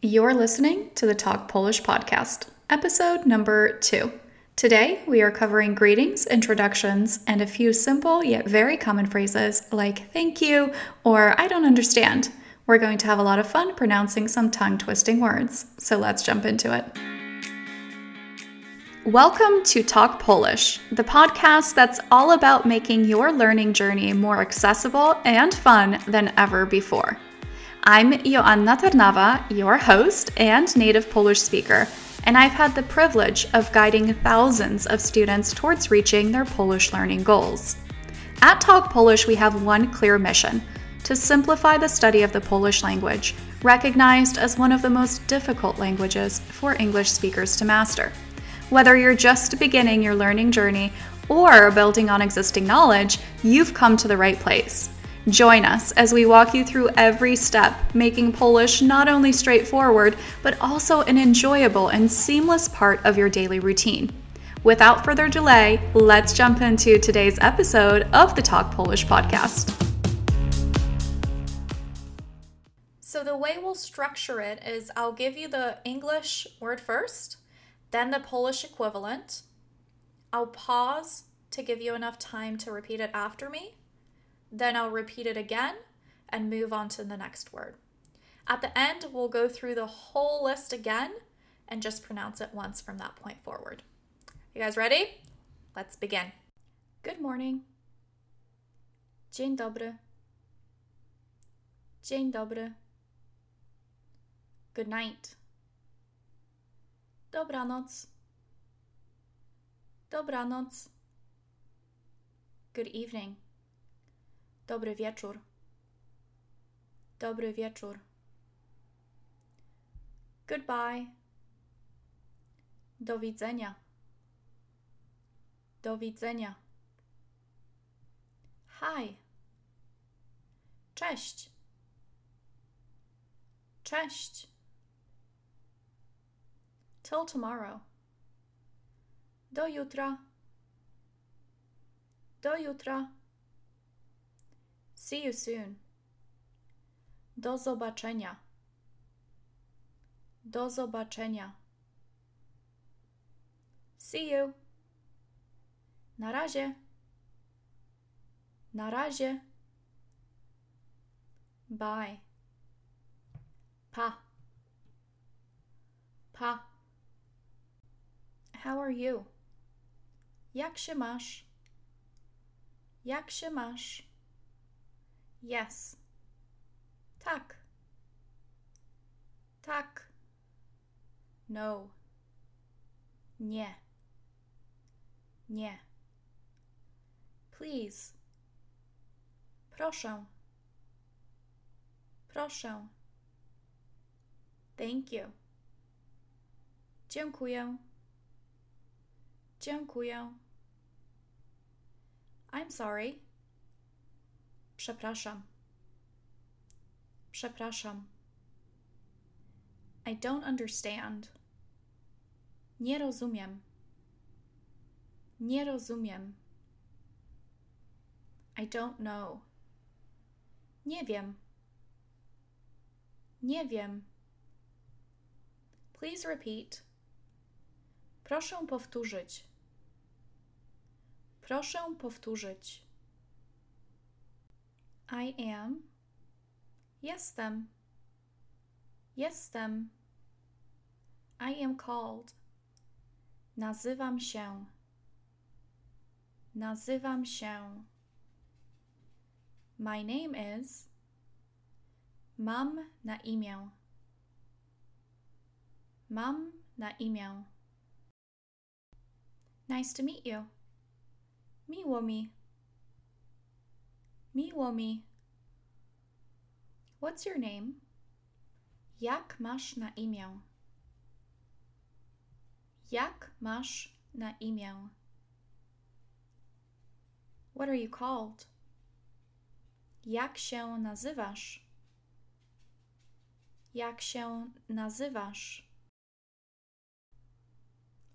You're listening to the Talk Polish podcast, episode number two. Today, we are covering greetings, introductions, and a few simple yet very common phrases like thank you or I don't understand. We're going to have a lot of fun pronouncing some tongue twisting words, so let's jump into it. Welcome to Talk Polish, the podcast that's all about making your learning journey more accessible and fun than ever before. I'm Joanna Tarnawa, your host and native Polish speaker, and I've had the privilege of guiding thousands of students towards reaching their Polish learning goals. At Talk Polish, we have one clear mission to simplify the study of the Polish language, recognized as one of the most difficult languages for English speakers to master. Whether you're just beginning your learning journey or building on existing knowledge, you've come to the right place. Join us as we walk you through every step, making Polish not only straightforward, but also an enjoyable and seamless part of your daily routine. Without further delay, let's jump into today's episode of the Talk Polish podcast. So, the way we'll structure it is I'll give you the English word first then the Polish equivalent. I'll pause to give you enough time to repeat it after me. Then I'll repeat it again and move on to the next word. At the end, we'll go through the whole list again and just pronounce it once from that point forward. You guys ready? Let's begin. Good morning. Dzień dobry. Dzień dobry. Good night. Dobranoc. Dobranoc. Good evening. Dobry wieczór. Dobry wieczór. Goodbye. Do widzenia. Do widzenia. Hi. Cześć. Cześć. Till tomorrow. Do jutra. Do jutra. See you soon. Do zobaczenia. Do zobaczenia. See you. Na razie. Na razie. Bye. Pa. Pa. How are you? Jak się masz? Jak się masz? Yes. Tak. Tak. No. Nie. Nie. Please. Proszę. Proszę. Thank you. Dziękuję. Dziękuję. I'm sorry. Przepraszam. Przepraszam. I don't understand. Nie rozumiem. Nie rozumiem. I don't know. Nie wiem. Nie wiem. Please repeat. Proszę powtórzyć. Proszę powtórzyć. I am. Jestem. Jestem. I am called. Nazywam się. Nazywam się. My name is. Mam na imię. Mam na imię. Nice to meet you. Miło mi. Miło mi. What's your name? Jak masz na imię? Jak masz na imię? What are you called? Jak się nazywasz? Jak się nazywasz?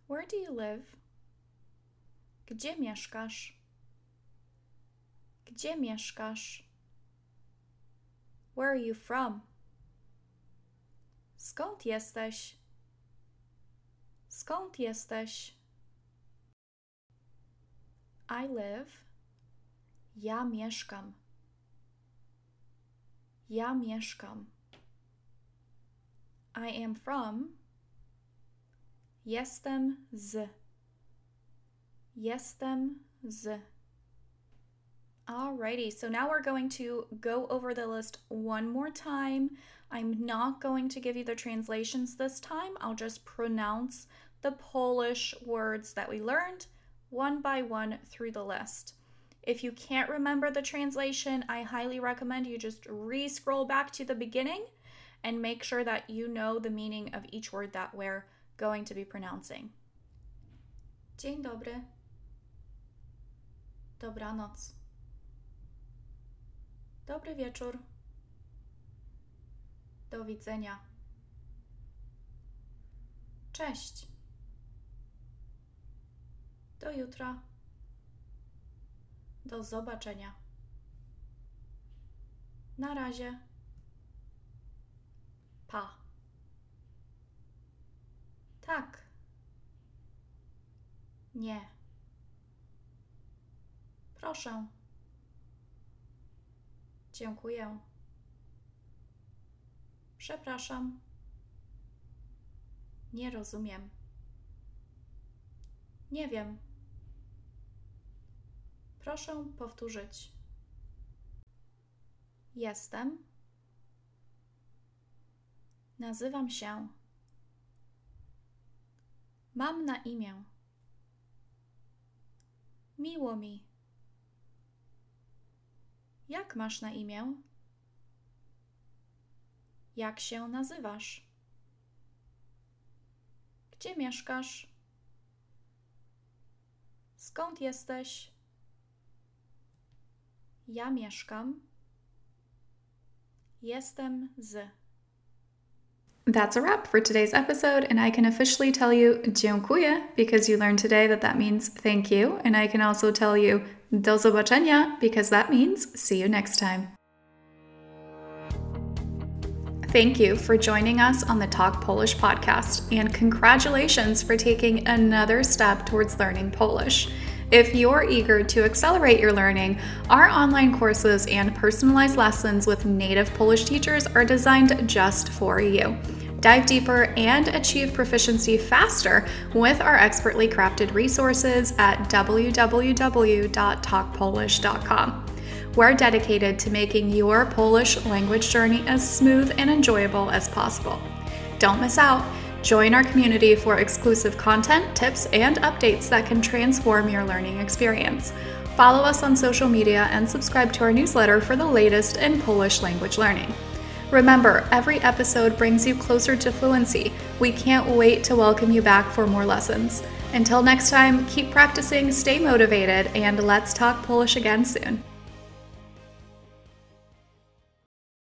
Where do you live? Gdzie mieszkasz? Gdzie mieszkasz? Where are you from? Skąd jesteś? Skąd jesteś? I live. Ja mieszkam. Ja mieszkam. I am from. Jestem z. Jestem z. Alrighty, so now we're going to go over the list one more time. I'm not going to give you the translations this time. I'll just pronounce the Polish words that we learned one by one through the list. If you can't remember the translation, I highly recommend you just re scroll back to the beginning and make sure that you know the meaning of each word that we're going to be pronouncing. Dzień dobry. Dobranoc. Dobry wieczór. Do widzenia. Cześć. Do jutra. Do zobaczenia. Na razie. Pa. Tak. Nie. Proszę. Dziękuję. Przepraszam. Nie rozumiem. Nie wiem. Proszę powtórzyć. Jestem. Nazywam się. Mam na imię. Miło mi. Jak masz na imię? Jak się nazywasz? Gdzie mieszkasz? Skąd jesteś? Ja mieszkam. Jestem z. That's a wrap for today's episode, and I can officially tell you dziękuję because you learned today that that means thank you, and I can also tell you do zobaczenia because that means see you next time. Thank you for joining us on the Talk Polish podcast, and congratulations for taking another step towards learning Polish. If you're eager to accelerate your learning, our online courses and personalized lessons with native Polish teachers are designed just for you. Dive deeper and achieve proficiency faster with our expertly crafted resources at www.talkpolish.com. We're dedicated to making your Polish language journey as smooth and enjoyable as possible. Don't miss out. Join our community for exclusive content, tips, and updates that can transform your learning experience. Follow us on social media and subscribe to our newsletter for the latest in Polish language learning. Remember, every episode brings you closer to fluency. We can't wait to welcome you back for more lessons. Until next time, keep practicing, stay motivated, and let's talk Polish again soon.